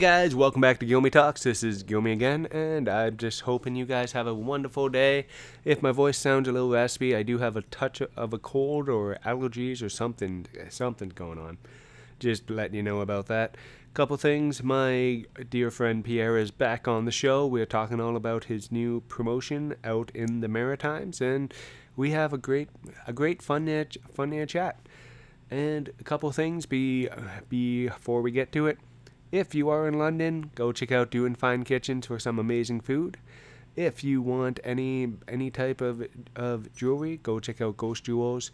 Guys, welcome back to Guilmy Talks. This is Guilmy again, and I'm just hoping you guys have a wonderful day. If my voice sounds a little raspy, I do have a touch of a cold or allergies or something, something going on. Just letting you know about that. Couple things. My dear friend Pierre is back on the show. We're talking all about his new promotion out in the Maritimes, and we have a great, a great fun, fun chat. And a couple things be before we get to it. If you are in London, go check out Doing Fine Kitchens for some amazing food. If you want any any type of of jewelry, go check out Ghost Jewels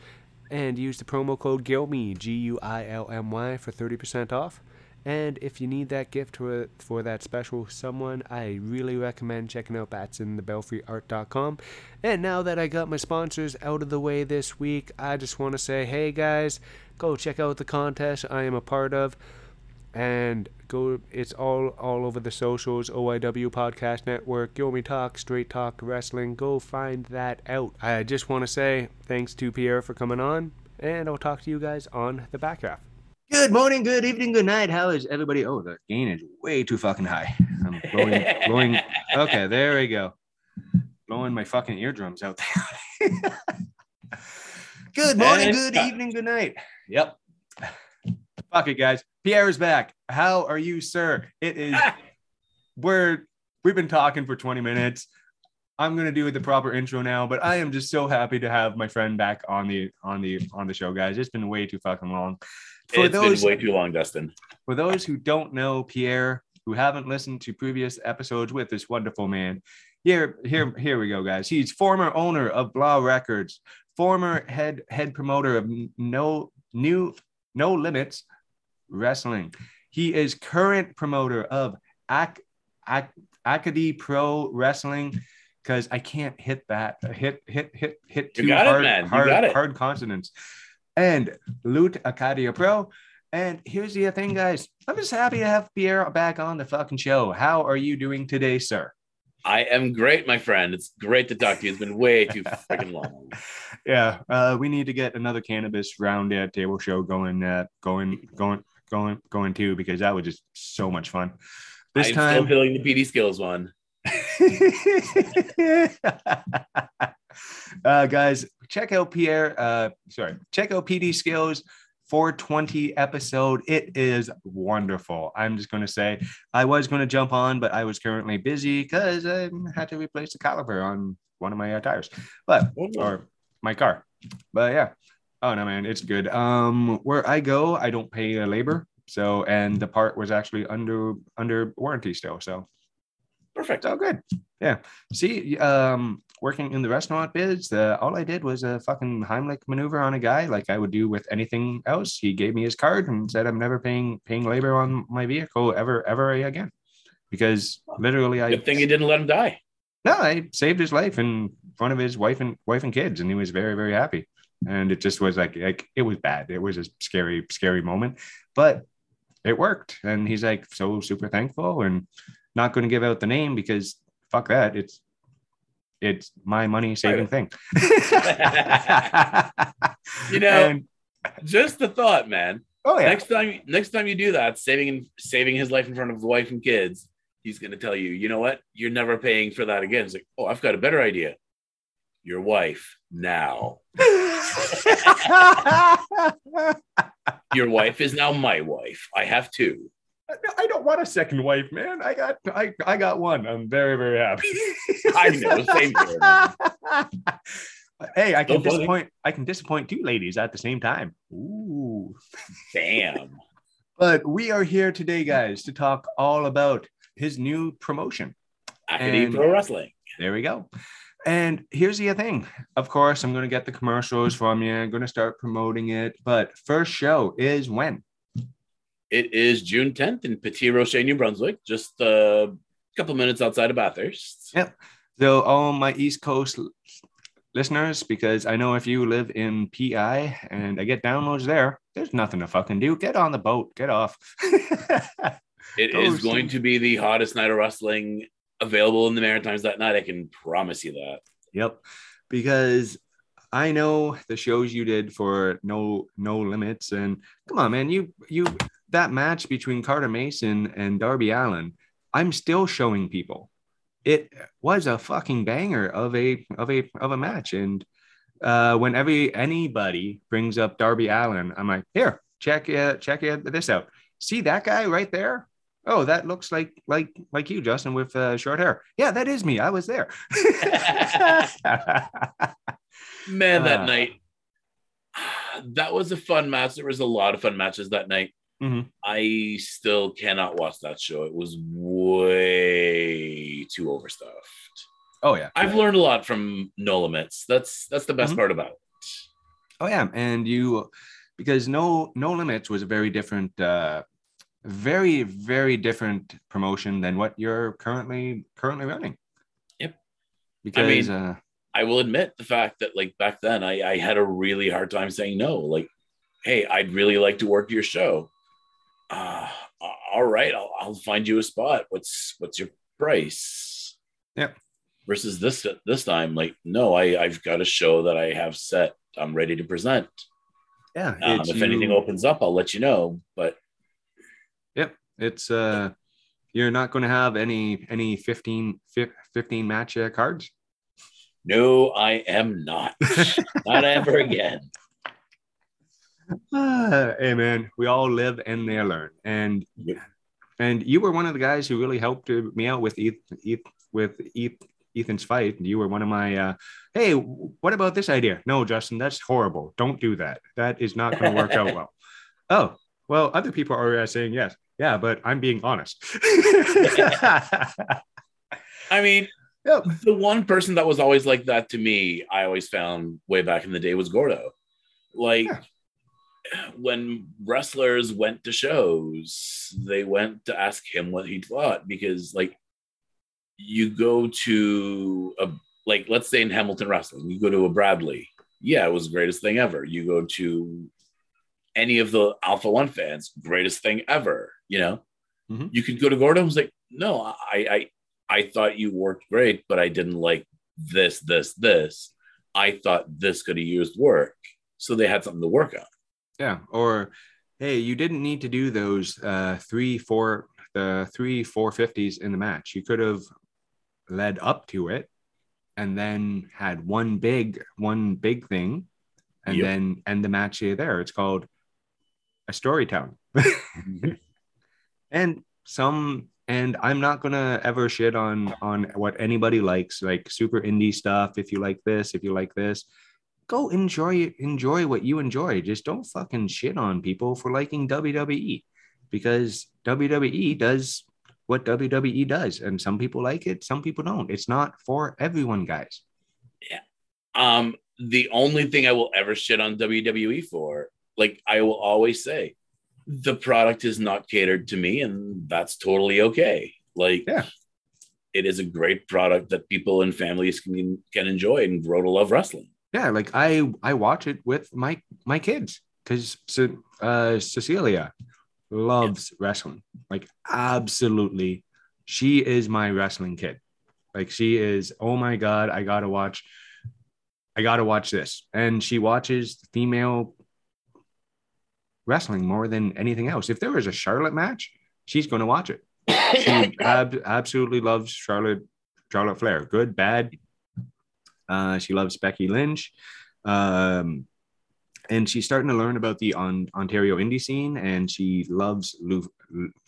and use the promo code GUILMY G U I L M Y for 30% off. And if you need that gift for, for that special someone, I really recommend checking out batsinthebelfryart.com. And now that I got my sponsors out of the way this week, I just want to say, hey guys, go check out the contest I am a part of and go it's all all over the socials oiw podcast network. Guilmy talk straight talk wrestling? Go find that out. I just want to say thanks to pierre for coming on and i'll talk to you guys on the back half. Good morning good evening good night. How is everybody? Oh the gain is way too fucking high. I'm blowing blowing okay there we go. Blowing my fucking eardrums out there. Good morning and good uh, evening good night. yep. Fuck it guys Pierre is back. How are you, sir? It is ah. we're we've been talking for 20 minutes. I'm gonna do the proper intro now, but I am just so happy to have my friend back on the on the on the show, guys. It's been way too fucking long. For it's those, been way too long, Dustin. For those who don't know Pierre, who haven't listened to previous episodes with this wonderful man, here, here, here we go, guys. He's former owner of Blah Records, former head head promoter of No New No Limits Wrestling. He is current promoter of Acadie Pro Wrestling because I can't hit that hit hit hit hit two hard, it, hard, hard consonants. And Lutte Acadie Pro. And here's the thing, guys. I'm just happy to have Pierre back on the fucking show. How are you doing today, sir? I am great, my friend. It's great to talk to you. It's been way too freaking long. Yeah, uh, we need to get another cannabis round at table show going, uh, going, going, going going to because that was just so much fun. This I'm time, still feeling the PD skills one. uh, guys, check out Pierre. Uh, sorry, check out PD Skills 420 episode. It is wonderful. I'm just going to say I was going to jump on, but I was currently busy because I had to replace the caliper on one of my uh, tires, but or my car. But yeah, Oh no, man, it's good. Um, where I go, I don't pay a labor. So, and the part was actually under under warranty still. So, perfect. So good. Yeah. See, um, working in the restaurant biz, the all I did was a fucking Heimlich maneuver on a guy, like I would do with anything else. He gave me his card and said, "I'm never paying paying labor on my vehicle ever ever again," because literally, I good thing you didn't let him die. No, I saved his life in front of his wife and wife and kids, and he was very very happy and it just was like like it was bad. It was a scary scary moment but it worked. And he's like so super thankful and not going to give out the name because fuck that. It's it's my money saving thing. You know and, just the thought man. Oh yeah. Next time next time you do that saving saving his life in front of the wife and kids he's going to tell you you know what? You're never paying for that again. It's like oh i've got a better idea. Your wife now Your wife is now my wife. I have two. I don't want a second wife, man. I got I, I got one. I'm very, very happy. I know, same here. hey, I can disappoint I can disappoint two ladies at the same time. Ooh. Damn. but we are here today, guys, to talk all about his new promotion. Acadie Pro Wrestling. There we go. And here's the thing. Of course, I'm going to get the commercials from you. I'm going to start promoting it. But first show is when? It is June 10th in Petit Rocher, New Brunswick, just uh, a couple minutes outside of Bathurst. Yep. So all my East Coast listeners, because I know if you live in PEI and I get downloads there, there's nothing to fucking do. Get on the boat, get off. it is going to be the hottest night of wrestling available in the Maritimes that night. I can promise you that. Yep. Because I know the shows you did for no no limits and come on man you you that match between Carter Mason and Darby Allin, I'm still showing people it was a fucking banger of a of a of a match and uh whenever anybody brings up Darby Allin, I'm like here check it, check it, this out see that guy right there oh that looks like like like you Justin with uh, short hair yeah that is me I was there Man, that uh, night, that was a fun match. There was a lot of fun matches that night. Mm-hmm. I still cannot watch that show. It was way too overstuffed. Oh yeah, I've yeah. learned a lot from No Limits. That's that's the best mm-hmm. part about it. Oh yeah, and you because No No Limits was a very different, uh, very very different promotion than what you're currently currently running. Yep. Because I mean, uh, I will admit the fact that like back then I, I had a really hard time saying no. Like, hey, I'd really like to work your show. Uh, all right, I'll, I'll find you a spot. What's what's your price? Yeah. Versus this this time, like, no, I I've got a show that I have set. I'm ready to present. Yeah. Um, if you... anything opens up, I'll let you know. But yep, it's uh, you're not going to have any any 15 15 match uh, cards. No, I am not. not ever again. Uh, hey man, we all live and they learn, and yeah. and you were one of the guys who really helped me out with Ethan, with Ethan's fight. You were one of my, uh, hey, what about this idea? No, Justin, that's horrible. Don't do that. That is not going to work out well. Oh, well, other people are uh, saying yes. Yeah, but I'm being honest. I mean, Yep. The one person that was always like that to me, I always found way back in the day was Gordo. Like yeah. when wrestlers went to shows, they went to ask him what he thought because, like, you go to a like let's say in Hamilton wrestling, you go to a Bradley. Yeah, it was the greatest thing ever. You go to any of the Alpha One fans, greatest thing ever. You know, mm-hmm. you could go to Gordo and was like, no, I, I I thought you worked great, but I didn't like this, this, this. I thought this could have used work. So they had something to work on. Yeah. Or, hey, you didn't need to do those uh, three, four, the three, four fifties in the match. You could have led up to it and then had one big, one big thing and yep. then end the match there. It's called a storytelling. mm-hmm. And some and i'm not gonna ever shit on on what anybody likes like super indie stuff. If you like this if you like this go enjoy enjoy what you enjoy. Just don't fucking shit on people for liking wwe because wwe does what wwe does and some people like it some people don't. It's not for everyone guys. Yeah. Um the only thing i will ever shit on wwe for like i will always say the product is not catered to me and that's totally okay. Like yeah. it is a great product that people and families can can enjoy and grow to love wrestling. Yeah like i i watch it with my my kids because uh cecilia loves yeah. wrestling. Like absolutely. She is my wrestling kid. Like she is oh my god i gotta watch i gotta watch this. And she watches female wrestling more than anything else. If there was a Charlotte match, she's going to watch it. She ab- absolutely loves Charlotte Charlotte Flair. Good, bad. Uh, she loves Becky Lynch. Um, and she's starting to learn about the on, Ontario indie scene, and she loves Lou,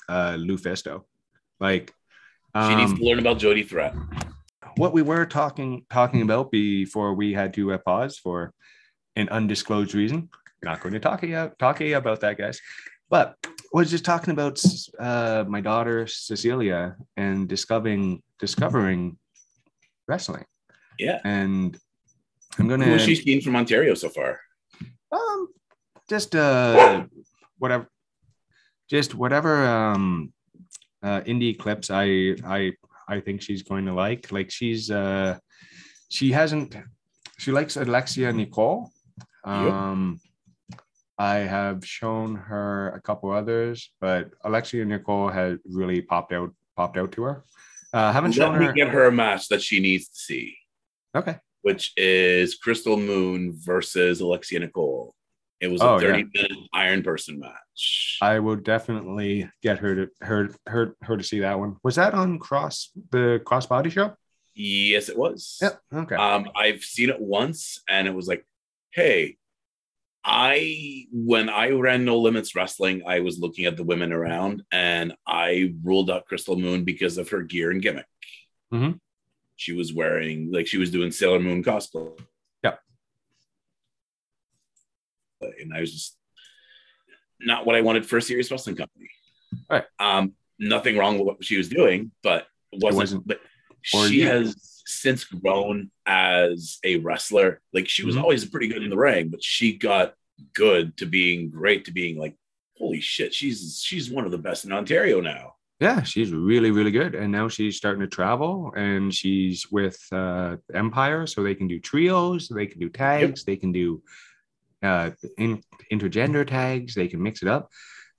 uh, Lou Festo. Like, um, she needs to um, learn about Jody Threat. What we were talking talking about before we had to uh, pause for an undisclosed reason not going to talk talk about that, guys. But was just talking about uh, my daughter Cecilia and discovering discovering wrestling. Yeah, and I'm gonna. Who has she seen from Ontario so far? Um, just uh, whatever, just whatever um, uh, indie clips I I I think she's going to like. Like she's uh she hasn't she likes Alexia Nicole. Um yep. I have shown her a couple others, but Alexia Nicole has really popped out popped out to her. Uh, haven't Let shown me her. Get her a match that she needs to see. Okay. Which is Crystal Moon versus Alexia Nicole. It was a oh, 30 yeah. minute Iron Person match. I will definitely get her to her her her to see that one. Was that on Cross the Cross Body Show? Yes, it was. Yep. Okay. Um, I've seen it once, and it was like, hey, I when I ran No Limits Wrestling, I was looking at the women around, and I ruled out Crystal Moon because of her gear and gimmick. Mm-hmm. She was wearing like she was doing Sailor Moon cosplay Yeah. and I was just not what I wanted for a serious wrestling company. Right. Um, nothing wrong with what she was doing, but wasn't. It wasn't but she has since grown as a wrestler. Like she was mm-hmm. always pretty good in the ring, but she got good to being great to being like, holy shit, she's she's one of the best in Ontario now. Yeah, she's really, really good. And now she's starting to travel and she's with uh, Empire. So they can do trios, they can do tags, yep. they can do uh, in, intergender tags. They can mix it up.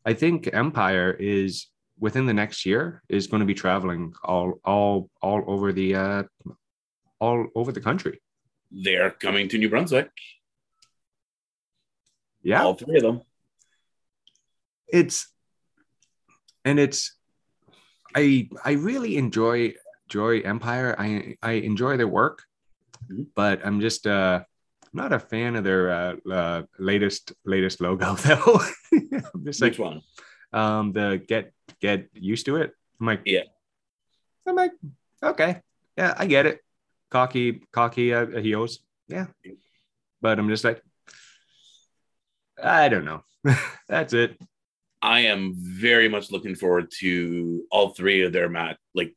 I think Empire is within the next year is going to be traveling all all all over the uh, all over the country. They're coming to New Brunswick. Yeah, all three of them. It's and it's I I really enjoy enjoy Empire. I I enjoy their work, mm-hmm. but I'm just uh not a fan of their uh, uh, latest latest logo though. I'm just Which like, one? Um, the get get used to it. I'm like, yeah. I'm like, okay, yeah, I get it. Cocky, cocky uh, heels, yeah. But I'm just like, I don't know. That's it. I am very much looking forward to all three of their match, like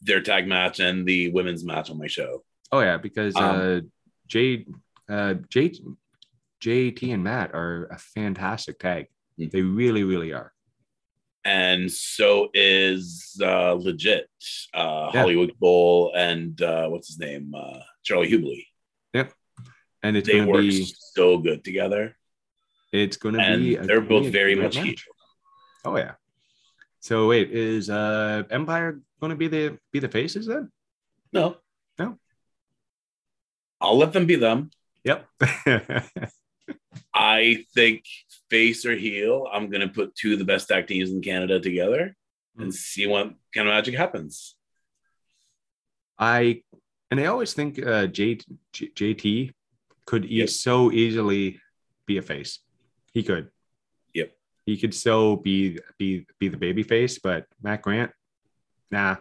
their tag match and the women's match on my show. Oh yeah, because um, uh, Jade uh, J, JT and Matt are a fantastic tag. Mm-hmm. They really, really are. And so is uh, legit uh, yeah. Hollywood Bowl and uh, what's his name, uh, Charlie Hubley. Yep, and it's they work be, so good together. It's going to be. They're both very much heat. Oh yeah. So wait, is uh Empire going to be the be the faces then? No, no. I'll let them be them. Yep. I think face or heel, I'm going to put two of the best tag teams in Canada together mm. and see what kind of magic happens. I and I always think uh, J, J, JT could yep. so easily be a face. He could. Yep. He could so be be be the baby face, but Matt Grant, nah.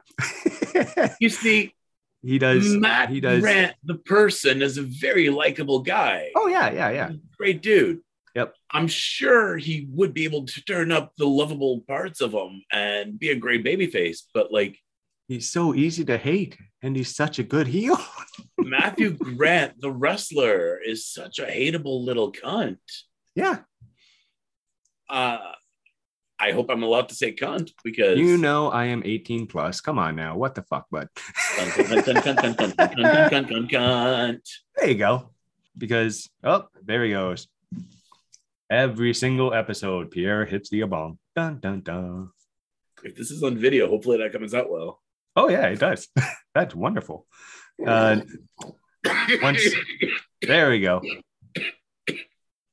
you see, he does. Matt he does. Grant, the person, is a very likable guy. Oh yeah, yeah, yeah. Great dude. Yep. I'm sure he would be able to turn up the lovable parts of him and be a great baby face, but like he's so easy to hate and he's such a good heel. Matthew Grant, the wrestler, is such a hateable little cunt. Yeah. Uh I hope I'm allowed to say cunt because you know I am 18 plus. Come on now. What the fuck, bud? There you go. Because oh, there he goes. Every single episode, Pierre hits the bomb. Dun dun dun. If this is on video, hopefully that comes out well. Oh yeah, it does. That's wonderful. Uh, once there we go.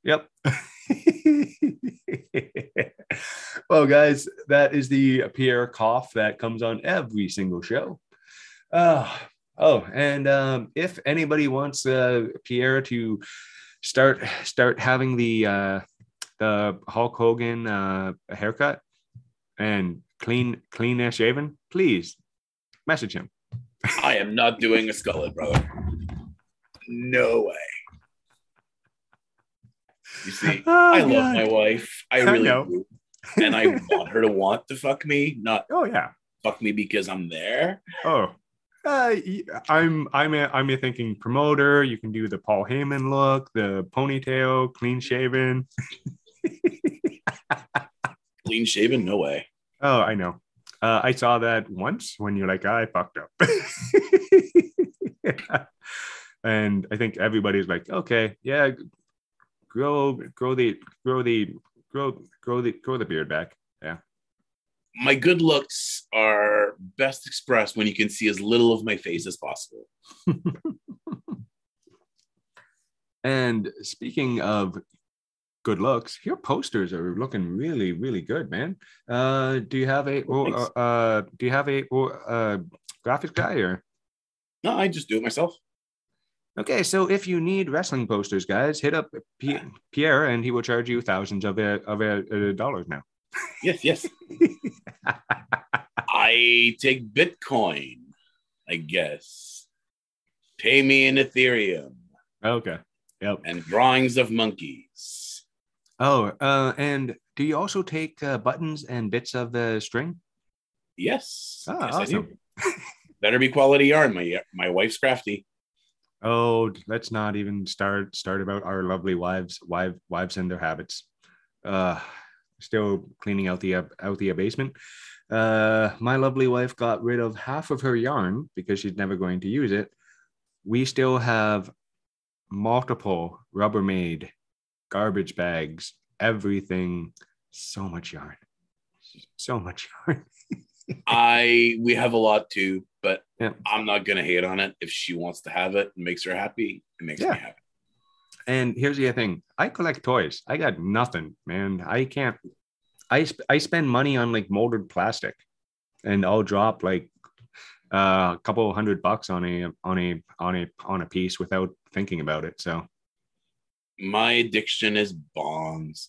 Yep. well, guys, that is the Pierre cough that comes on every single show. Uh, oh, and um, if anybody wants uh, Pierre to start start having the uh, the Hulk Hogan uh, haircut and clean clean and shaven, please message him. I am not doing a skullet, brother. No way. You see, oh, I love my wife. I really I do. And I want her to want to fuck me, not oh yeah, fuck me because I'm there. Oh. Uh, I'm I'm a, I'm a thinking promoter. You can do the Paul Heyman look, the ponytail, clean shaven. clean shaven? No way. Oh, I know. Uh, I saw that once when you're like, I fucked up. yeah. And I think everybody's like, okay, yeah, grow, grow the, grow the, grow, grow the, grow the beard back. My good looks are best expressed when you can see as little of my face as possible. and speaking of good looks. Your posters are looking really, really good, man. Uh, do you have a or, uh, uh, do you have a or, uh, graphic guy or? No, I just do it myself. Okay, so if you need wrestling posters, guys, hit up P- Pierre, and he will charge you thousands of uh, of uh, dollars now. Yes, yes. I take Bitcoin, I guess. Pay me in Ethereum. Okay. Yep. And drawings of monkeys. Oh, uh, and do you also take uh, buttons and bits of the string? Yes. Oh, yes, awesome. Better be quality yarn. My my wife's crafty. Oh, let's not even start start about our lovely wives, wife, wives and their habits. Uh, still cleaning out the out the basement. Uh, my lovely wife got rid of half of her yarn because she's never going to use it. We still have multiple Rubbermaid garbage bags, everything. So much yarn. So much yarn. I we have a lot too, but yeah. I'm not gonna hate on it. If she wants to have it and makes her happy, it makes yeah. me happy. And here's the other thing: I collect toys. I got nothing, man. I can't. I sp- I spend money on like molded plastic, and I'll drop like uh, a couple hundred bucks on a on a on a on a piece without thinking about it. So my addiction is bongs.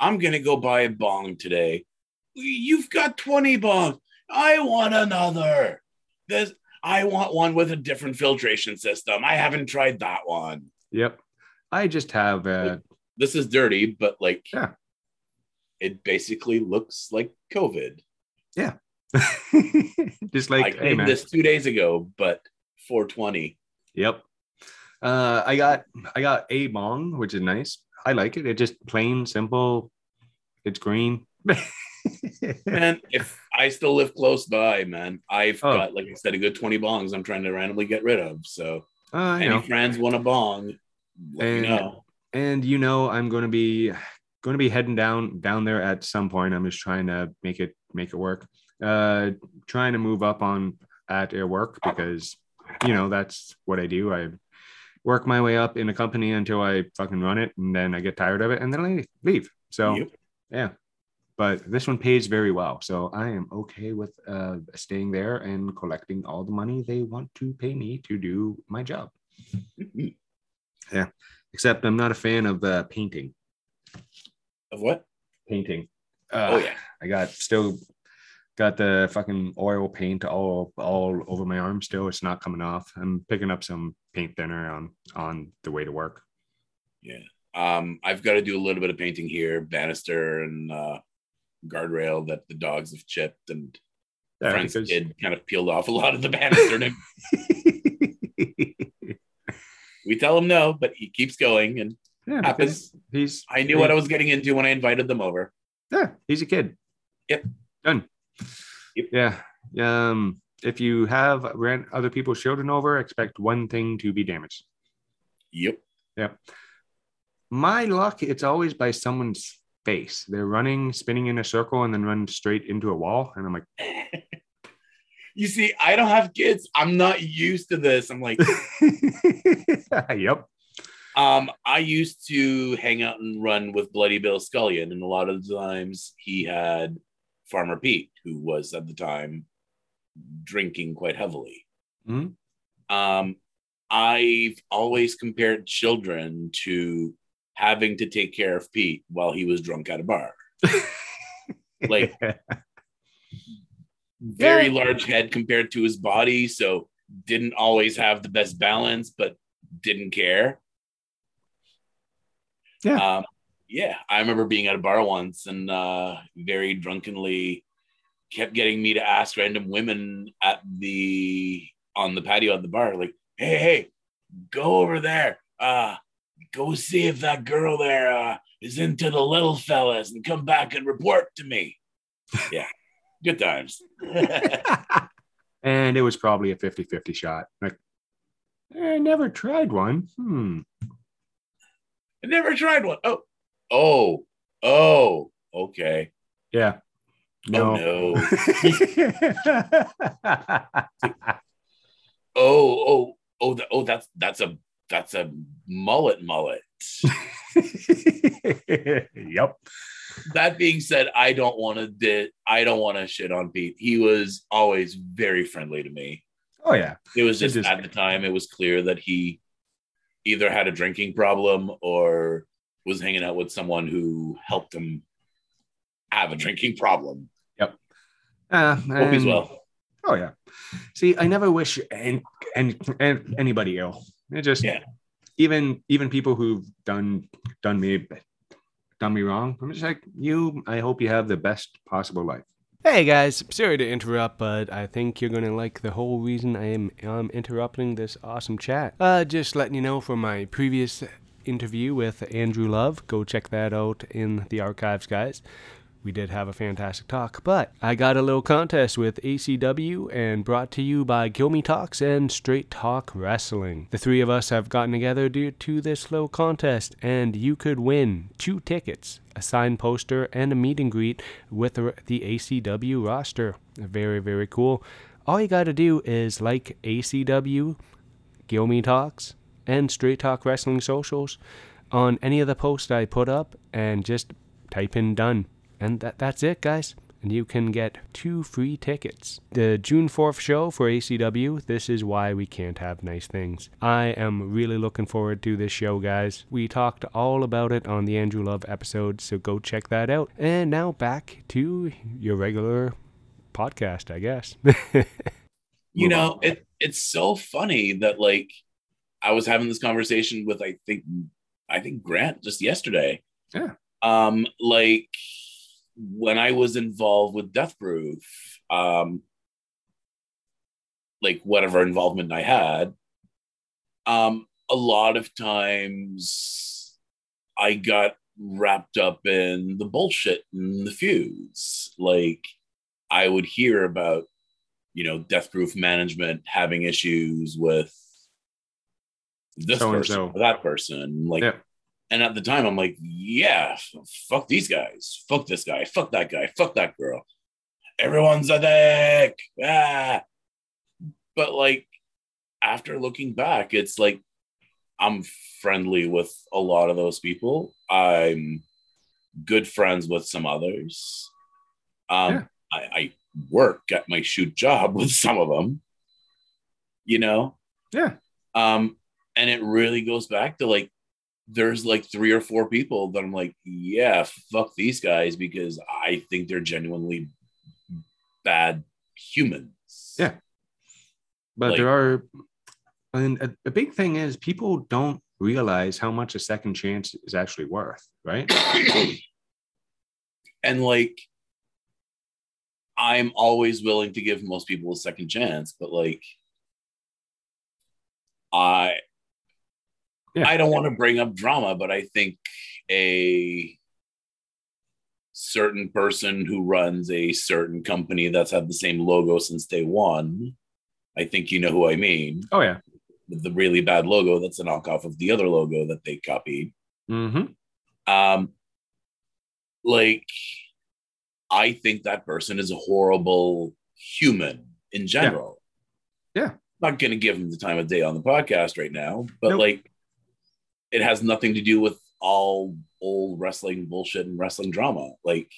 I'm gonna go buy a bong today. You've got 20 bongs. I want another. This I want one with a different filtration system. I haven't tried that one. Yep. I just have uh this is dirty, but like yeah. it basically looks like COVID. Yeah. just like I hey, this two days ago, but 420. Yep. Uh, I got I got a bong, which is nice. I like it. It's just plain simple. It's green. man, if I still live close by, man, I've oh. got like I said, a good twenty bongs. I'm trying to randomly get rid of. So, uh, any know. friends want a bong? And, know. And you know, I'm going to be going to be heading down down there at some point. I'm just trying to make it make it work. Uh, trying to move up on at air work because you know that's what I do. I work my way up in a company until I fucking run it, and then I get tired of it, and then I leave. So yep. yeah, but this one pays very well, so I am okay with uh, staying there and collecting all the money they want to pay me to do my job. Yeah, except I'm not a fan of uh, painting. Of what? Painting. Uh, oh yeah, I got still got the fucking oil paint all all over my arm still. It's not coming off. I'm picking up some paint thinner on on the way to work. Yeah. Um i've got to do a little bit of painting here banister and uh guardrail that the dogs have chipped and yeah, because... kid kind of peeled off a lot of the banister we tell him no but he keeps going and yeah, happens he's i knew he... what i was getting into when i invited them over yeah he's a kid yep done Yep. Yeah. Um, if you have rent other people's children over, expect one thing to be damaged. Yep. Yep. My luck, it's always by someone's face. They're running, spinning in a circle, and then run straight into a wall. And I'm like, you see, I don't have kids. I'm not used to this. I'm like, yep. Um, I used to hang out and run with Bloody Bill Scullion, and a lot of times he had Farmer Pete, who was at the time drinking quite heavily. Mm-hmm. Um, I've always compared children to having to take care of Pete while he was drunk at a bar. like very large head compared to his body, so didn't always have the best balance, but didn't care. Yeah. Um, yeah, I remember being at a bar once and uh, very drunkenly kept getting me to ask random women at the on the patio at the bar, like, "Hey, hey, go over there. Uh, go see if that girl there uh, is into the little fellas, and come back and report to me." yeah, Good times. and it was probably a 50 50 shot. Like, I never tried one. Hmm. I never tried one. Oh, oh, oh, okay. Yeah. No. Oh, no. oh, oh, oh, oh, that's that's a that's a mullet mullet. yep. That being said, I don't want to di- I don't want to shit on Pete. He was always very friendly to me. Oh yeah. It was just, just at the time it was clear that he either had a drinking problem or was hanging out with someone who helped him have a drinking problem. Yep. Uh, Hope he's well. Oh yeah. See, I never wish and and, and anybody ill. It just yeah. even even people who've done done me done me wrong. I'm just like you. I hope you have the best possible life. Hey guys, sorry to interrupt, but I think you're gonna like the whole reason I am um, interrupting this awesome chat. Uh, just letting you know from my previous interview with Andrew Love, go check that out in the archives, guys we did have a fantastic talk. But I got a little contest with ACW and brought to you by Guilmy Talks and Straight Talk Wrestling. The three of us have gotten together due to this little contest, and you could win two tickets, a signed poster, and a meet and greet with the ACW roster. Very, very cool. All you got to do is like ACW, Guilmy Talks, and Straight Talk Wrestling socials on any of the posts I put up and just type in done. And that, that's it, guys. And you can get two free tickets. The June 4th show for ACW, this is why we can't have nice things. I am really looking forward to this show, guys. We talked all about it on the Andrew Love episode, so go check that out. And now back to your regular podcast, I guess. you know, it, it's so funny that, like, I was having this conversation with, I think, I think Grant just yesterday. Yeah. Um, like, when I was involved with Death Proof, um, like whatever involvement I had, um, a lot of times I got wrapped up in the bullshit and the feuds. Like I would hear about, you know, Death Proof management having issues with this so person or that person. Like, yeah. And at the time, I'm like, yeah, fuck these guys, fuck this guy, fuck that guy, fuck that girl. Everyone's a dick. Ah. But like, after looking back, it's like I'm friendly with a lot of those people. I'm good friends with some others. Um, yeah. I, I work at my shoot job with some of them. You know. Yeah. Um, and it really goes back to like there's like three or four people that I'm like, yeah, fuck these guys because I think they're genuinely bad humans. Yeah. But like, there are, and a, a big thing is people don't realize how much a second chance is actually worth, right? and like, I'm always willing to give most people a second chance, but like, I yeah. I don't want to bring up drama, but I think a certain person who runs a certain company that's had the same logo since day one. I think you know who I mean. Oh yeah, the really bad logo that's a knockoff of the other logo that they copied. Mm-hmm. Um, like I think that person is a horrible human in general. Yeah. yeah. not going to give him the time of day on the podcast right now, but nope. like it has nothing to do with all old wrestling bullshit and wrestling drama. Like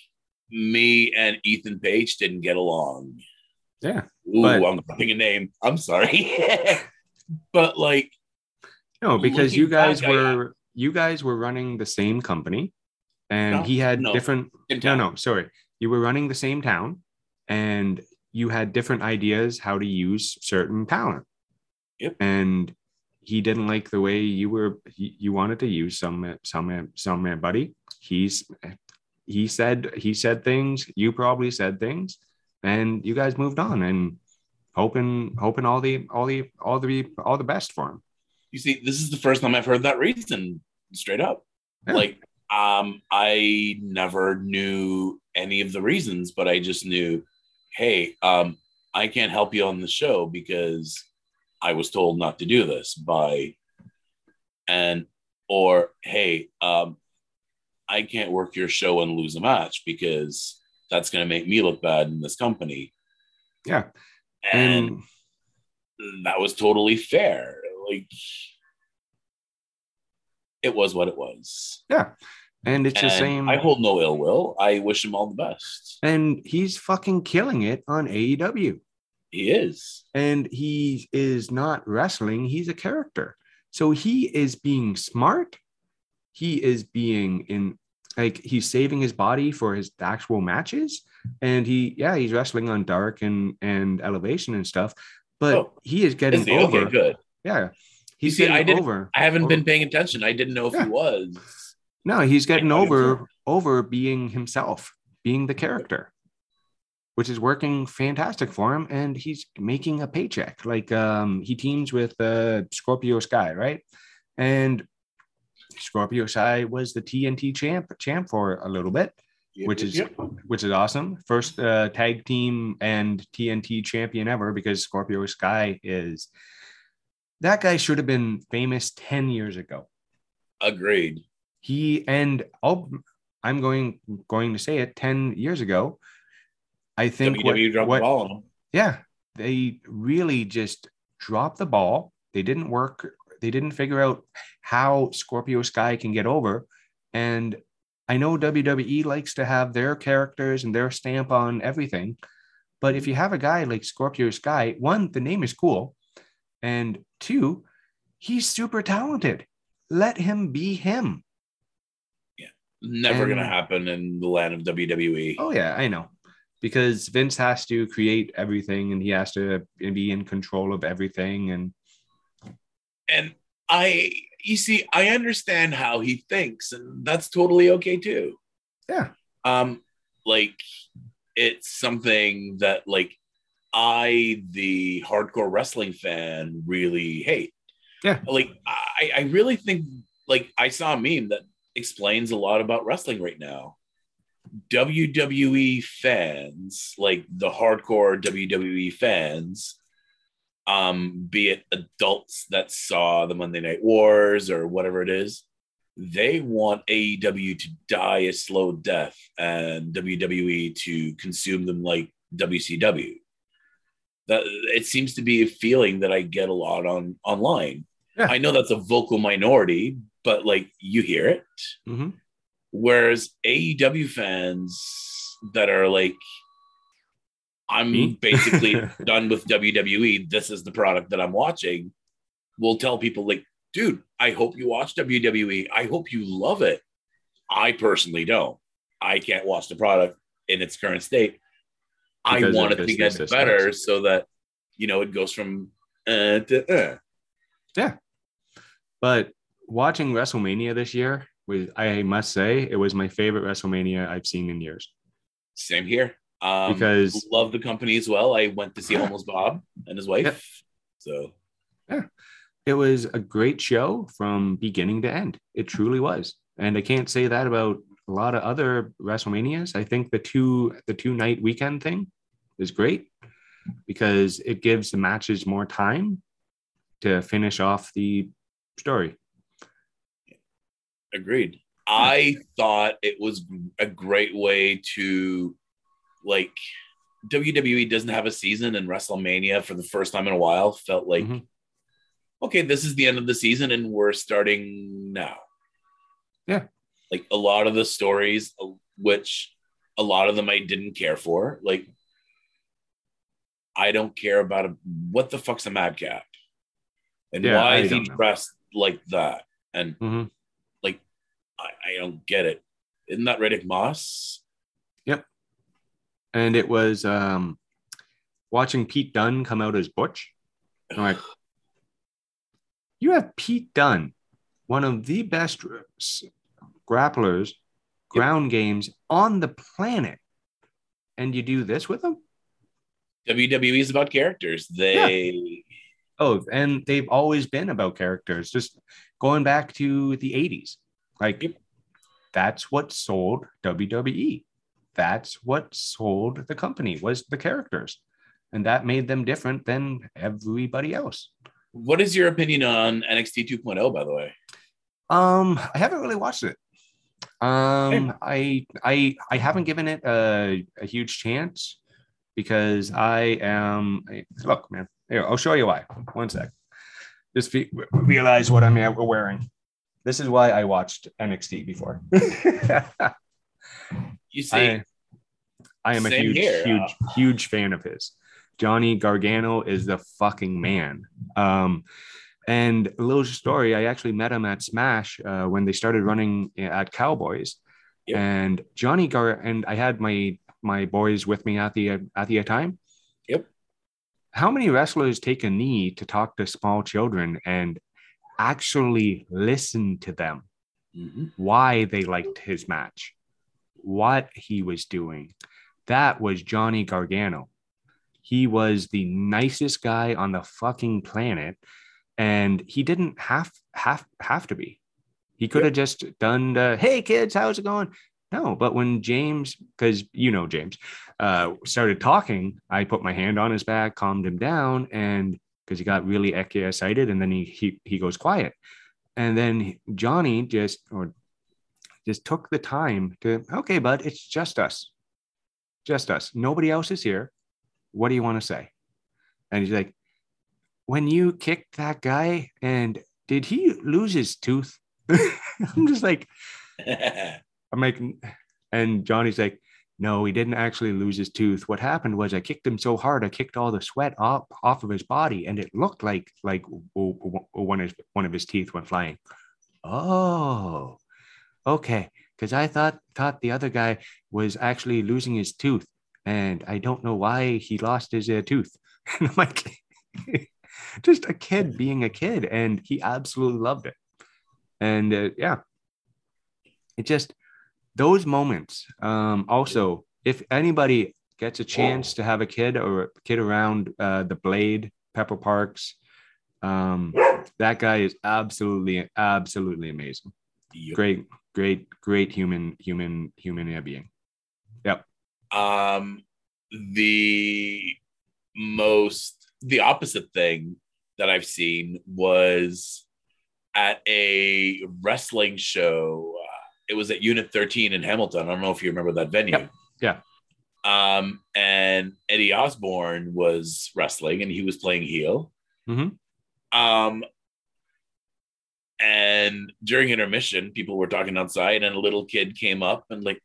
me and Ethan Page didn't get along. Yeah. Ooh, but, I'm putting a name. I'm sorry. but like No, because you guys were you guys were running the same company and no, he had no, different no no sorry. You were running the same town and you had different ideas how to use certain talent. Yep. And he didn't like the way you were he, you wanted to use some some some buddy. He's he said he said things you probably said things and you guys moved on and hoping hoping all the all the all the all the best for him. You see this is the first time i've heard that reason straight up. Yeah. like um i never knew any of the reasons but i just knew hey, um, I can't help you on the show because I was told not to do this by, and, or, hey, um, I can't work your show and lose a match because that's going to make me look bad in this company. Yeah. And, that was totally fair. Like, it was what it was. Yeah. And it's and the same. I hold no ill will. I wish him all the best. And he's fucking killing it on AEW. He is. And he is not wrestling, he's a character. So he is being smart. He is being in like he's saving his body for his actual matches. And he, yeah, he's wrestling on dark and and elevation and stuff, but oh, he is getting is over. Okay, good. Yeah. He's See, I didn't, over. I haven't over. been paying attention. I didn't know if yeah. he was. No, he's getting over over being himself, being the character, which is working fantastic for him, and he's making a paycheck. Like um, he teams with uh, Scorpio Sky, right? And Scorpio Sky was the TNT champ champ for a little bit, yep, which is yep. which is awesome. First uh, tag team and TNT champion ever because Scorpio Sky is that guy should have been famous 10 years ago. Agreed. He and I'll, I'm going going to say it 10 years ago. I think WWE what, dropped what, the ball on him. Yeah, they really just dropped the ball. They didn't work. They didn't figure out how Scorpio Sky can get over. And I know WWE likes to have their characters and their stamp on everything. But if you have a guy like Scorpio Sky, one, the name is cool. And two, he's super talented. Let him be him. Yeah. Never and, gonna happen in the land of WWE. Oh yeah, I know. Because Vince has to create everything and he has to be in control of everything and and I you see, I understand how he thinks, and that's totally okay too. Yeah. Um, like it's something that like I, the hardcore wrestling fan, really hate. Yeah. Like I, I really think like I saw a meme that explains a lot about wrestling right now. WWE fans, like the hardcore WWE fans, um, be it adults that saw the Monday Night Wars or whatever it is, they want AEW to die a slow death and WWE to consume them like WCW that it seems to be a feeling that I get a lot on online. Yeah. I know that's a vocal minority, but like you hear it. Mm-hmm. Whereas AEW fans that are like, I'm Me? basically done with WWE. This is the product that I'm watching. Will tell people like, dude, I hope you watch WWE. I hope you love it. I personally don't. I can't watch the product in its current state. I want it to get systems. better so that you know it goes from uh to uh. Yeah. But watching WrestleMania this year was I must say it was my favorite WrestleMania I've seen in years. Same here. Um, because love the company as well. I went to see almost Bob and his wife. Yeah. So yeah. It was a great show from beginning to end. It truly was. And I can't say that about a lot of other WrestleManias. I think the two the two night weekend thing is great because it gives the matches more time to finish off the story. Agreed. I thought it was a great way to like WWE doesn't have a season and WrestleMania for the first time in a while felt like mm-hmm. okay, this is the end of the season and we're starting now. Yeah. Like a lot of the stories which a lot of them I didn't care for, like I don't care about a, what the fuck's a madcap, and yeah, why is he dressed like that? And mm-hmm. I, I don't get it. Isn't that Riddick Moss? Yep. And it was um, watching Pete Dunne come out as Butch. I'm like, you have Pete Dunne, one of the best grapplers, ground yep. games on the planet, and you do this with him? WWE is about characters. They yeah. oh, and they've always been about characters. Just going back to the '80s, like yep. that's what sold WWE. that's what sold the company was the characters. And that made them different than everybody else. What is your opinion on nxt 2.0 by the way? Um i haven't really watched it. Um i i i haven't given it a, a huge chance because i am look man here i'll show you why. One sec. Just fe- realize what i'm wearing this is why i watched nxt before you see, I, I am a huge, here. huge, uh, huge fan of his. Johnny Gargano is the fucking man. Um, and a little story, I actually met him at Smash uh, when they started running at Cowboys. Yep. And Johnny Gar and I had my my boys with me at the at the time. Yep. How many wrestlers take a knee to talk to small children and actually listen to them? Mm-hmm. Why they liked his match? what he was doing. That was Johnny Gargano. He was the nicest guy on the fucking planet, and he didn't have have have to be. He could have just done the "Hey kids, how's it going?" No, but when James, because you know James, uh, started talking, I put my hand on his back, calmed him down, and because he got really excited, and then he he he goes quiet, and then Johnny just or just took the time to, okay, bud, it's just us. Just us. Nobody else is here. What do you want to say? And he's like, when you kicked that guy and did he lose his tooth? I'm just like, I'm like, and Johnny's like, no, he didn't actually lose his tooth. What happened was I kicked him so hard, I kicked all the sweat off, off of his body, and it looked like like one of one of his teeth went flying. Oh, okay, because I thought thought the other guy was actually losing his tooth, and I don't know why he lost his uh, tooth. And I'm like, just a kid being a kid, and he absolutely loved it. And uh, yeah, it just those moments. Um, also, if anybody gets a chance to have a kid or a kid around uh, the Blade, Pepper Parks, um, that guy is absolutely, absolutely amazing. Yep. Great, great, great human, human, human being. Yep. Um, the most, the opposite thing that I've seen was at a wrestling show. It was at Unit 13 in Hamilton. I don't know if you remember that venue. Yep. Yeah. Um, and Eddie Osborne was wrestling and he was playing heel. Mm-hmm. Um, and during intermission, people were talking outside, and a little kid came up and like,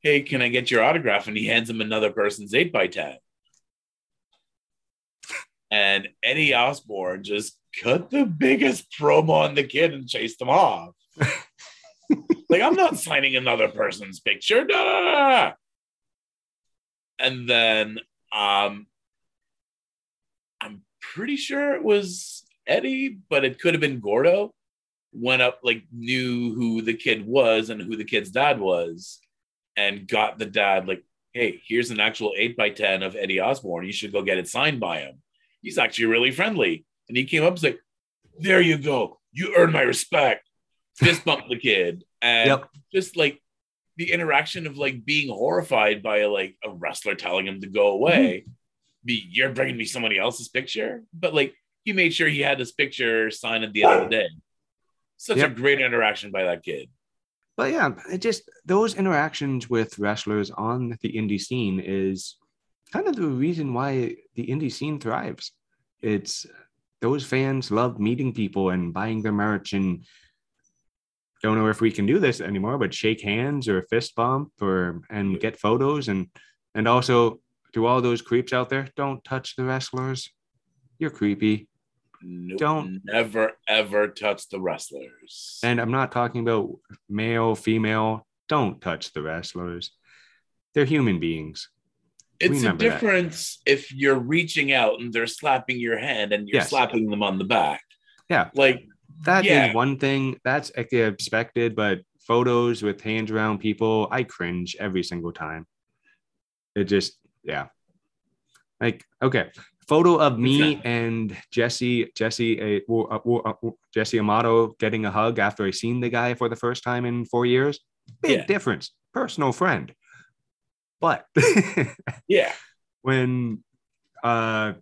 "Hey, can I get your autograph?" And he hands him another person's eight by ten. And Eddie Osborne just cut the biggest promo on the kid and chased him off. Like, I'm not signing another person's picture. And then um I'm pretty sure it was Eddie, but it could have been Gordo. Went up like knew who the kid was and who the kid's dad was and got the dad like hey here's an actual 8 by 10 of eddie osborne. You should go get it signed by him. He's actually really friendly. And he came up and was like there you go. You earn my respect fist bump the kid and yep. just like the interaction of like being horrified by like a wrestler telling him to go away mm-hmm. be you're bringing me somebody else's picture but like he made sure he had this picture signed at the end of the day such yep. a great interaction by that kid. But yeah, it just those interactions with wrestlers on the indie scene is kind of the reason why the indie scene thrives. It's those fans love meeting people and buying their merch and don't know if we can do this anymore, but shake hands or fist bump or and get photos and and also to all those creeps out there, don't touch the wrestlers. You're creepy. Nope, don't never ever touch the wrestlers. And I'm not talking about male, female. Don't touch the wrestlers. They're human beings. It's Remember a difference that. if you're reaching out and they're slapping your hand and you're yes. slapping them on the back. Yeah. Like that yeah. is one thing that's expected, but photos with hands around people, I cringe every single time. It just, yeah. Like, okay, photo of me and Jesse Jesse uh, uh, Jesse Amato getting a hug after I seen the guy for the first time in four years. Big yeah. difference. Personal friend. But yeah, when uh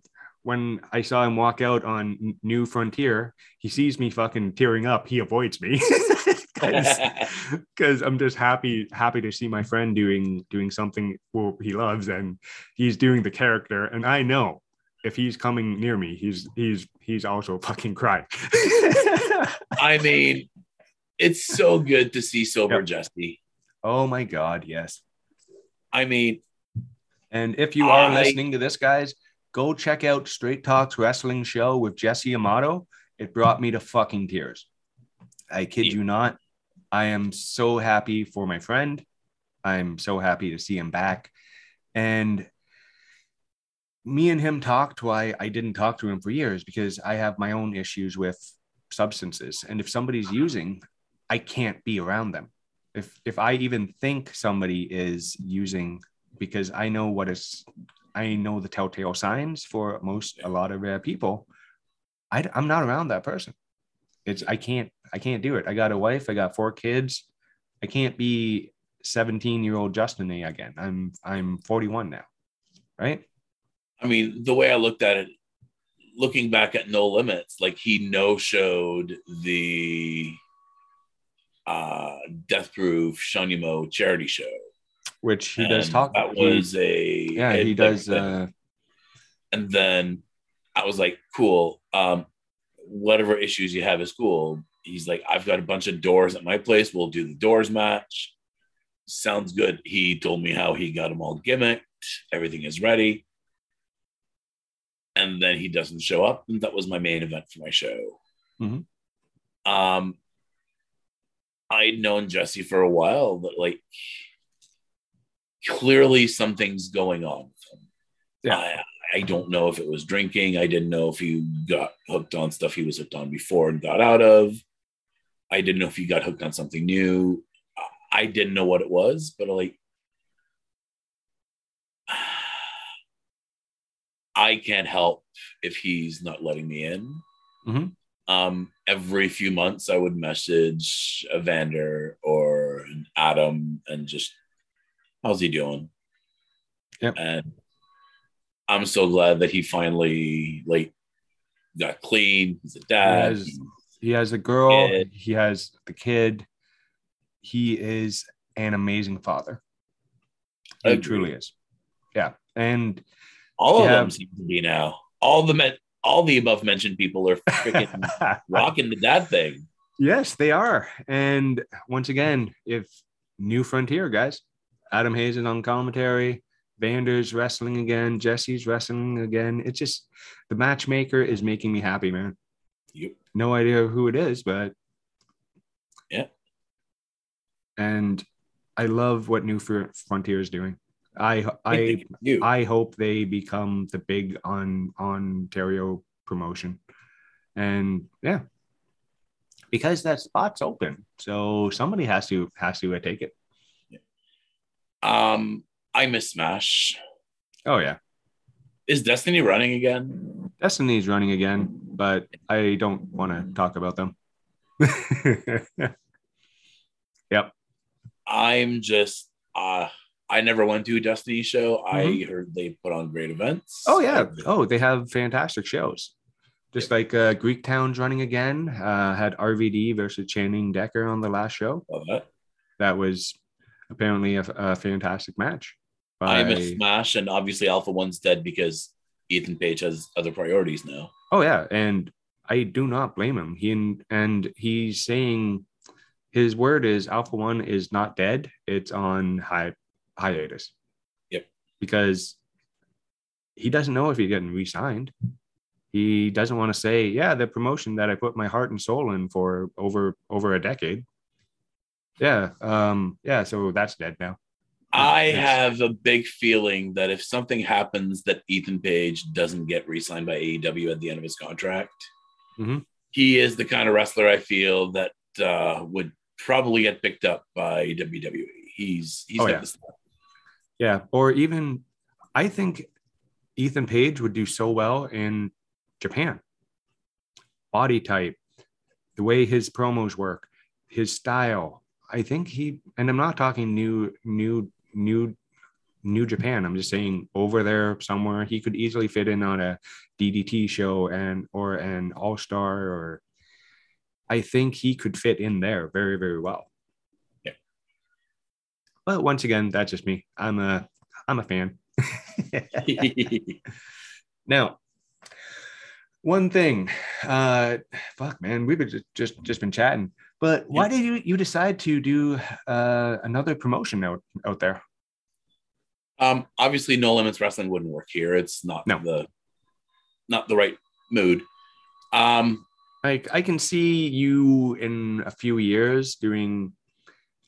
when I saw him walk out on New Frontier, he sees me fucking tearing up. He avoids me because I'm just happy happy to see my friend doing doing something he loves, and he's doing the character. And I know if he's coming near me, he's he's he's also fucking crying. I mean, it's so good to see sober yep. Oh my god, yes. I mean, and if you are I, listening to this, guys, go check out Straight Talks Wrestling Show with Jesse Amato. It brought me to fucking tears. I kid you not. I am so happy for my friend. I'm so happy to see him back. And me and him talked why I didn't talk to him for years because I have my own issues with substances. And if somebody's uh-huh. using, I can't be around them. If if I even think somebody is using because I know what is I know the telltale signs for most a lot of uh, people. I, I'm not around that person. It's I can't I can't do it. I got a wife. I got four kids. I can't be 17 year old Justin A again. I'm I'm 41 now, right? I mean, the way I looked at it, looking back at No Limits, like he no showed the uh Death Proof Shunimo charity show which he and does talk. That was a yeah, he does. Uh, and then I was like, cool. Um, whatever issues you have at school, he's like, I've got a bunch of doors at my place. We'll do the doors match. Sounds good. He told me how he got them all gimmicked. Everything is ready. And then he doesn't show up. And that was my main event for my show. Mm-hmm. Um, I'd known Jesse for a while, but like clearly something's going on with him. Yeah. I, I don't know if it was drinking. I didn't know if he got hooked on stuff he was hooked on before and got out of. I didn't know if he got hooked on something new. I didn't know what it was, but like, I can't help if he's not letting me in. Mm-hmm. Um, every few months, I would message Evander or an Adam and just how's he doing? Yep. And I'm so glad that he finally like got clean. He's a dad. He has, he has a girl. Kid. He has the kid. He is an amazing father. He truly is. Yeah, and all of them seem to be now. All the men, all the above mentioned people are freaking rocking the dad thing. Yes, they are. And once again, if New Frontier guys, Adam Hayes is on commentary. Vander's wrestling again. Jesse's wrestling again. It's just the matchmaker is making me happy, man. Yep. No idea who it is, but yeah. And I love what New Frontier is doing. I I I hope they become the big on Ontario promotion, and yeah, because that spot's open, so somebody has to has to uh, take it. Um, I miss Smash. Oh yeah. Is Destiny running again? Destiny's running again, but I don't want to talk about them. yep. I'm just uh I never went to a Destiny show. Mm-hmm. I heard they put on great events. Oh yeah. Oh, they have fantastic shows. Just like uh, Greek Town's running again. Uh, had RVD versus Channing Decker on the last show. Love that. That was apparently a, a fantastic match. By... I'm a smash, and obviously Alpha One's dead because Ethan Page has other priorities now. Oh yeah, and I do not blame him. He and, and he's saying his word is Alpha One is not dead; it's on hi- hiatus. Yep. Because he doesn't know if he's getting re-signed. He doesn't want to say, "Yeah, the promotion that I put my heart and soul in for over over a decade." Yeah. Um, yeah. So that's dead now. I have a big feeling that if something happens that Ethan Page doesn't get re-signed by AEW at the end of his contract, mm-hmm. he is the kind of wrestler I feel that uh, would probably get picked up by WWE. He's he's oh, yeah. yeah, or even I think Ethan Page would do so well in Japan. Body type, the way his promos work, his style, I think he, and I'm not talking new, new, new New Japan. I'm just saying over there somewhere he could easily fit in on a DDT show and or an All Star or I think he could fit in there very very well. Yeah. But once again, that's just me. I'm a I'm a fan. now, one thing, uh, fuck man, we've just just just been chatting. But why did you you decide to do uh, another promotion out out there? Um, obviously, No Limits Wrestling wouldn't work here. It's not No. the not the right mood. Um, Like I can see you in a few years doing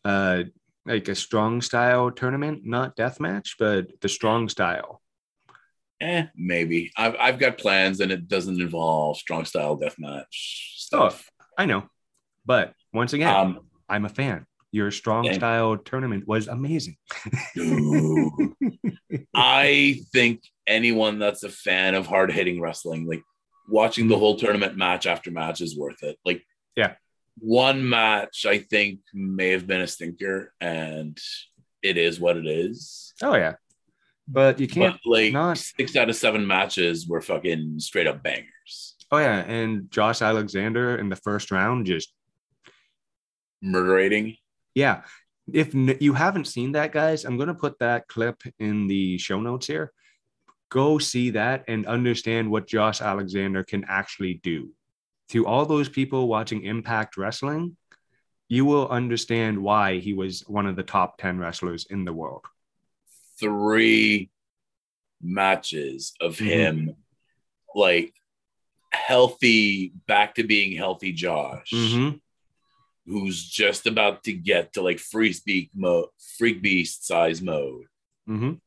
uh like a strong style tournament, not death match, but the strong style. eh, maybe I've I've got plans, and it doesn't involve strong style deathmatch stuff. I know. But once again, Um, I'm a fan. Your strong Same. style tournament was amazing. I think anyone that's a fan of hard hitting wrestling, like watching the whole tournament match after match, is worth it. Like, Yeah. one match I think may have been a stinker, and it is what it is. Oh yeah. But you can't But like not- six out of seven matches were fucking straight up bangers. Oh yeah, and Josh Alexander in the first round just Murderating. yeah. If you haven't seen that, guys, I'm gonna put that clip in the show notes here. Go see that and understand what Josh Alexander can actually do. To all those people watching Impact Wrestling, you will understand why he was one of the top 10 wrestlers in the world. Three matches of Mhm. him, like healthy, back to being healthy Josh. Mhm. Who's just about to get to like freak speak mode, freak beast size mode, Mhm.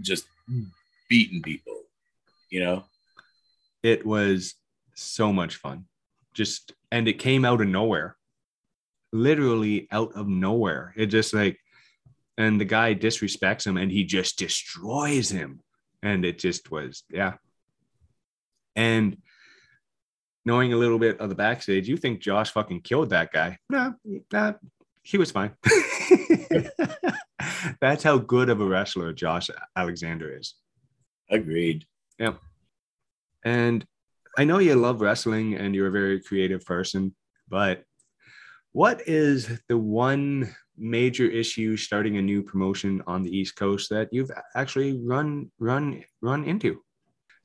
just beating people, you know? It was so much fun. Just and it came out of nowhere. Literally out of nowhere. It just like and the guy disrespects him and he just destroys him. And it just was, yeah. And knowing a little bit of the backstage, you think Josh fucking killed that guy. No, nah, he was fine. That's how good of a wrestler Josh Alexander is. Agreed. Yeah. And I know you love wrestling and you're a very creative person, but what is the one major issue starting a new promotion on the East Coast that you've actually run run run into?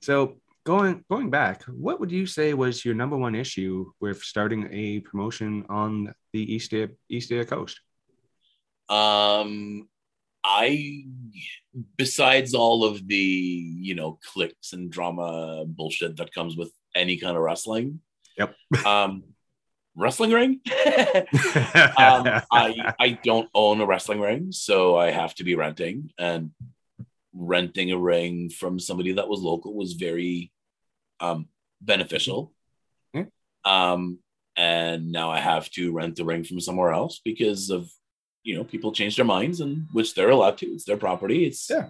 So going going back, what would you say was your number one issue with starting a promotion on the East East Coast? Um, I, besides all of the, you know, clicks and drama bullshit that comes with any kind of wrestling. Yep. Um, wrestling ring. um, I I don't own a wrestling ring, so I have to be renting. And renting a ring from somebody that was local was very um, beneficial. Yeah. Um, and now I have to rent the ring from somewhere else because of you know people change their minds, and which they're allowed to. It's their property. It's Yeah.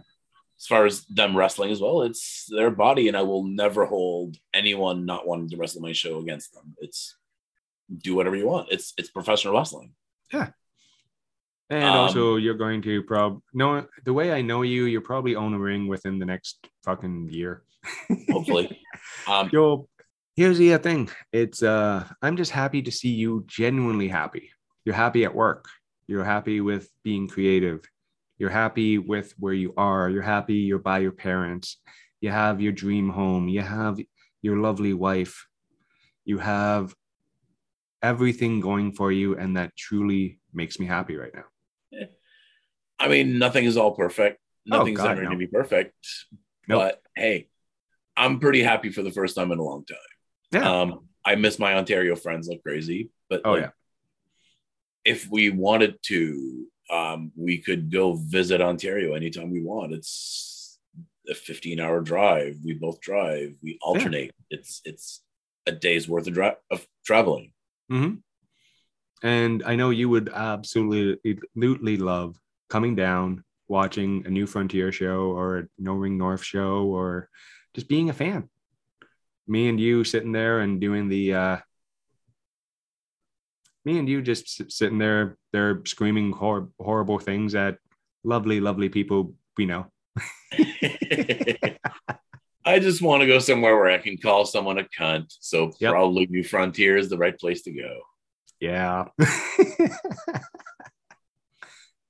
As far as them wrestling as well, it's their body, and I will never hold anyone not wanting to wrestle my show against them. It's do whatever you want. It's it's professional wrestling. And Um, also, you're going to prob no the way I know you, you'll probably own a ring within the next fucking year. Hopefully, um, Yo, here's the thing. It's uh, I'm just happy to see you genuinely happy. You're happy at work. You're happy with being creative. You're happy with where you are. You're happy you're by your parents. You have your dream home. You have your lovely wife. You have everything going for you, and that truly makes me happy right now. I mean, nothing is all perfect. Nothing's Oh, God, ever going to be perfect. Nope. But hey, I'm pretty happy for the first time in a long time. Yeah. Um, I miss my Ontario friends like crazy, but Oh, like, yeah. if we wanted to, um, we could go visit Ontario anytime we want. It's a 15 hour drive. We both drive. We alternate. It's it's a day's worth of, dri- of traveling. hmm And I know you would absolutely, absolutely love coming down, watching a New Frontier show or a No Ring North show, or just being a fan. Me and you sitting there and doing the, uh, me and you just sitting there, they're screaming hor- horrible things at lovely, lovely people we know. I just want to go somewhere where I can call someone a cunt. So yep. probably New Frontier is the right place to go. Yeah.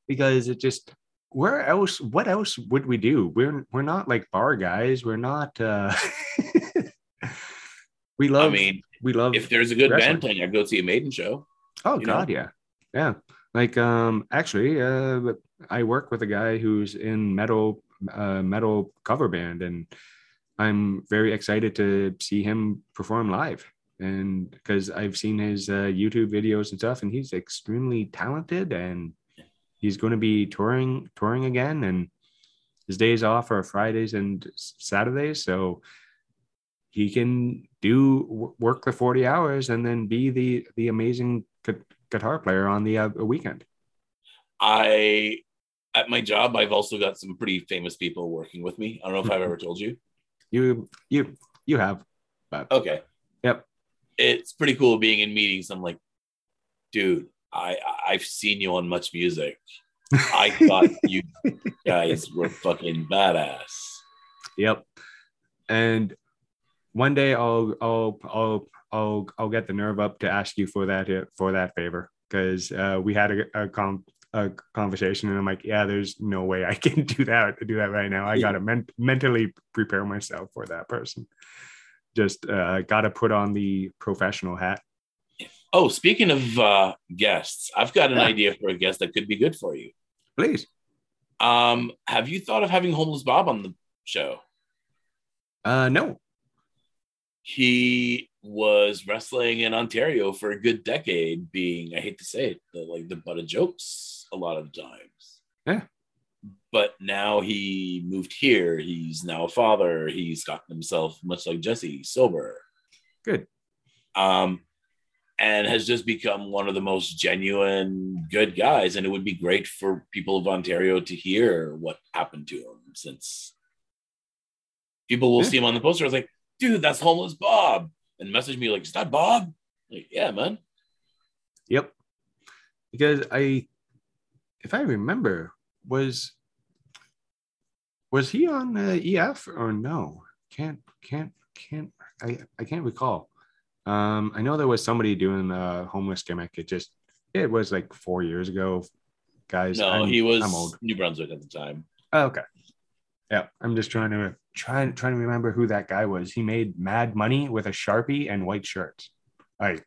because it just where else what else would we do? We're we're not like bar guys. We're not uh we love I mean we love if there's a good wrestling. band playing, I'd go see a maiden show. Oh god, know? yeah. Yeah. Like um actually uh I work with a guy who's in metal uh metal cover band and I'm very excited to see him perform live. And because I've seen his uh, YouTube videos and stuff, and he's extremely talented, and he's going to be touring touring again. And his days off are Fridays and Saturdays, so he can do work the 40 hours and then be the the amazing guitar player on the uh, weekend. I at my job, I've also got some pretty famous people working with me. I don't know if I've ever told you. You you you have. But okay. Yep. It's pretty cool being in meetings. I'm like, dude, I I've seen you on Much Music. I thought you guys were fucking badass. Yep. And one day I'll I'll I'll I'll I'll get the nerve up to ask you for that for that favor because uh, we had a, a, com- a conversation and I'm like, yeah, there's no way I can do that do that right now. I gotta men- mentally prepare myself for that person. Just uh, gotta put on the professional hat. Oh, speaking of uh, guests, I've got an yeah. idea for a guest that could be good for you. Please. Um, have you thought of having Homeless Bob on the show? Uh, no. He was wrestling in Ontario for a good decade, being I hate to say it, the, like the butt of jokes a lot of times. Yeah. But now he moved here. He's now a father. He's gotten himself, much like Jesse, sober. Good. Um, and has just become one of the most genuine good guys. And it would be great for people of Ontario to hear what happened to him since people will yeah. see him on the poster. I was like, dude, that's homeless Bob. And message me like, is that Bob? Like, yeah, man. Yep. Because I if I remember, was was he on uh, EF or no? Can't can't can't I I can't recall. Um, I know there was somebody doing a homeless gimmick. It just it was like four years ago, guys. No, I'm, he was I'm old. New Brunswick at the time. Oh, okay. Yeah, I'm just trying to trying trying to remember who that guy was. He made mad money with a sharpie and white shirts. Like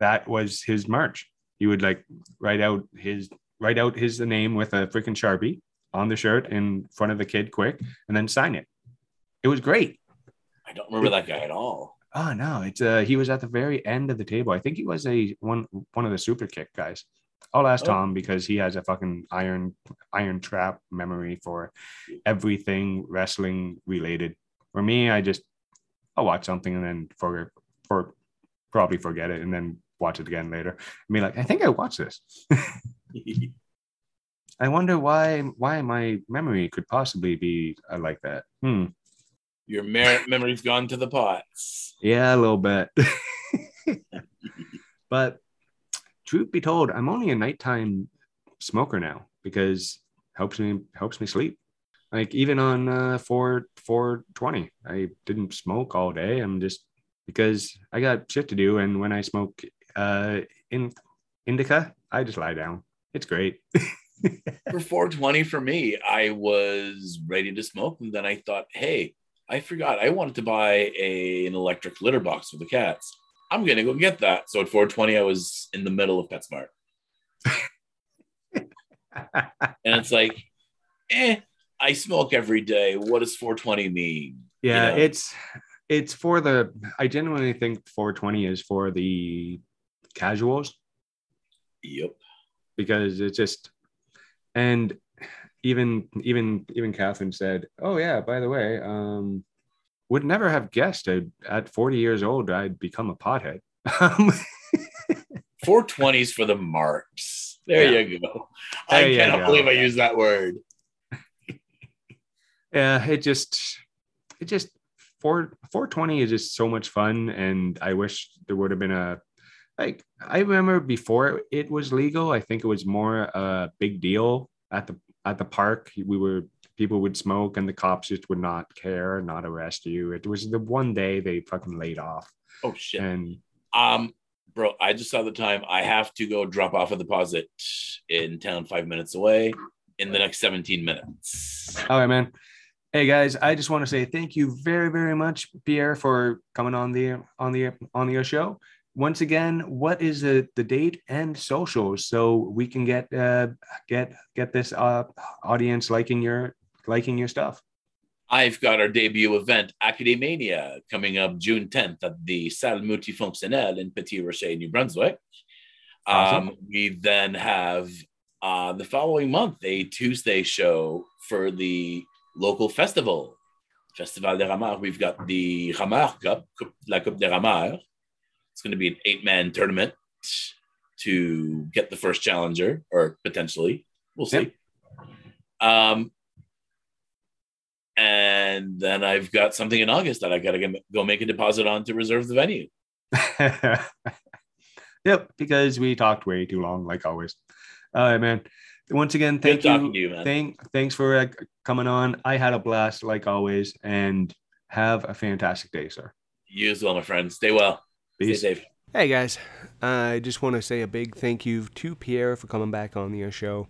that was his merch. He would like write out his write out his name with a freaking sharpie on the shirt in front of the kid quick and then sign it it was great i don't remember that guy at all oh no it's uh he was at the very end of the table i think he was a one one of the super kick guys i'll ask oh. tom because he has a fucking iron iron trap memory for everything wrestling related for me i just i'll watch something and then for for probably forget it and then watch it again later and be like i think i watched this I wonder why why my memory could possibly be uh, like that. Hmm. Your mer- memory's gone to the pots. Yeah, a little bit. but truth be told, I'm only a nighttime smoker now because helps me helps me sleep. Like even on uh, four four twenty, I didn't smoke all day. I'm just because I got shit to do, and when I smoke uh, in indica, I just lie down. It's great. for 420 for me, I was ready to smoke, and then I thought, hey, I forgot I wanted to buy a, an electric litter box for the cats. I'm gonna go get that. So at 420, I was in the middle of PetSmart. and it's like, eh, I smoke every day. What does 420 mean? Yeah, you know? it's it's for the I genuinely think 420 is for the casuals. Yep because it's just and even even even Catherine said, "Oh yeah, by the way, um, would never have guessed I'd, at 40 years old I'd become a pothead." 420s for the marks. There yeah. you go. There I cannot go. believe I used that word. yeah, it just it just 4 420 is just so much fun and I wish there would have been a like I remember before it was legal, I think it was more a big deal at the at the park. We were people would smoke and the cops just would not care, not arrest you. It was the one day they fucking laid off. Oh shit. And um, bro, I just saw the time. I have to go drop off a deposit in town, five minutes away, in the next seventeen minutes. All right, man. Hey guys, I just want to say thank you very, very much, Pierre, for coming on the on the on the show. Once again, what is the, the date and socials so we can get uh, get get this uh, audience liking your liking your stuff? I've got our debut event, Academania, coming up June 10th at the Salle Multifonctionnelle in Petit Rocher, New Brunswick. Awesome. Um, we then have uh, the following month a Tuesday show for the local festival, Festival des Rameurs. We've got the Rameur Cup, La Coupe des Rameurs. It's going to be an eight man tournament to get the first challenger, or potentially. We'll see. Yep. Um, and then I've got something in August that I got to go make a deposit on to reserve the venue. yep, because we talked way too long, like always. All right, man. Once again, thank you. you Thank, thanks for uh, coming on. I had a blast, like always, and have a fantastic day, sir. You as well, my friend. Stay well. Peace. Stay safe. Hey guys, I just want to say a big thank you to Pierre for coming back on the show.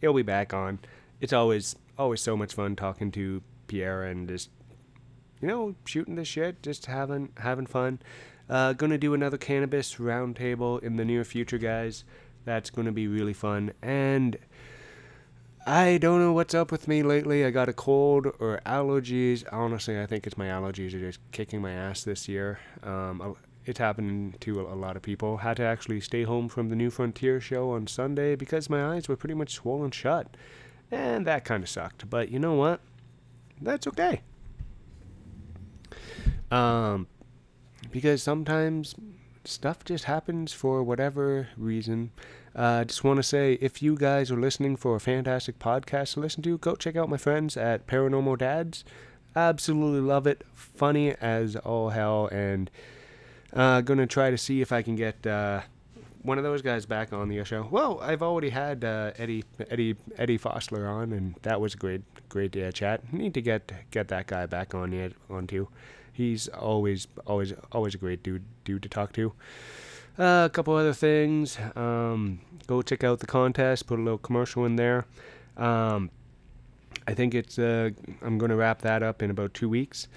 He'll be back on. It's always always so much fun talking to Pierre and just you know shooting the shit, just having having fun. Uh, gonna do another cannabis roundtable in the near future, guys. That's gonna be really fun. And I don't know what's up with me lately. I got a cold or allergies. Honestly, I think it's my allergies are just kicking my ass this year. Um, it's happening to a lot of people. Had to actually stay home from the New Frontier show on Sunday because my eyes were pretty much swollen shut. And that kind of sucked. But you know what? that's okay. Um, because sometimes stuff just happens for whatever reason. I uh, just want to say if you guys are listening for a fantastic podcast to listen to, go check out my friends at Paranormal Dads. Absolutely love it. Funny as all hell. And uh, gonna try to see if I can get uh, one of those guys back on the show. Well, I've already had uh, Eddie Eddie Eddie Fosler on, and that was a great great uh, chat. Need to get get that guy back on yet on too. He's always always always a great dude dude to talk to. Uh, a couple other things. Um, go check out the contest. Put a little commercial in there. Um, I think it's. Uh, I'm going to wrap that up in about two weeks,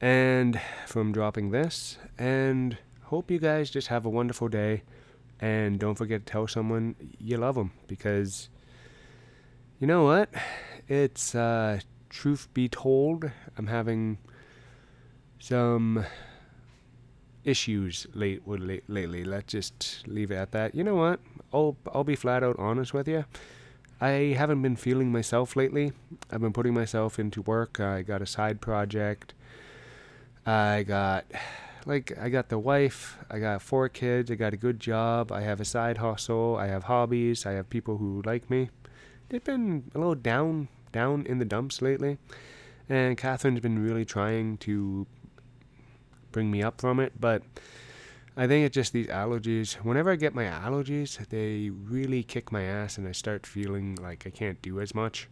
and from dropping this. And hope you guys just have a wonderful day. And don't forget to tell someone you love them because you know what? It's uh, truth be told, I'm having some issues late with lately. Let's just leave it at that. You know what? I'll I'll be flat out honest with you. I haven't been feeling myself lately. I've been putting myself into work. I got a side project. I got like I got the wife, I got four kids, I got a good job, I have a side hustle, I have hobbies, I have people who like me. They've been a little down down in the dumps lately. And Catherine's been really trying to bring me up from it, but I think it's just these allergies. Whenever I get my allergies, they really kick my ass and I start feeling like I can't do as much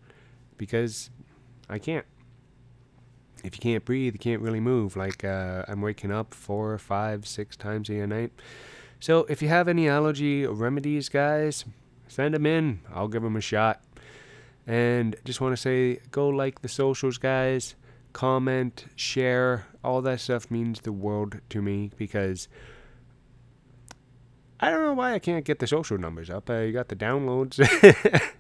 because I can't if you can't breathe, you can't really move. Like uh, I'm waking up four, five, six times a night. So if you have any allergy remedies, guys, send them in. I'll give them a shot. And just want to say, go like the socials, guys. Comment, share, all that stuff means the world to me because I don't know why I can't get the social numbers up. I got the downloads.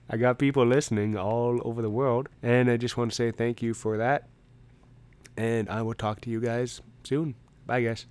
I got people listening all over the world. And I just want to say thank you for that and I will talk to you guys soon. Bye, guys.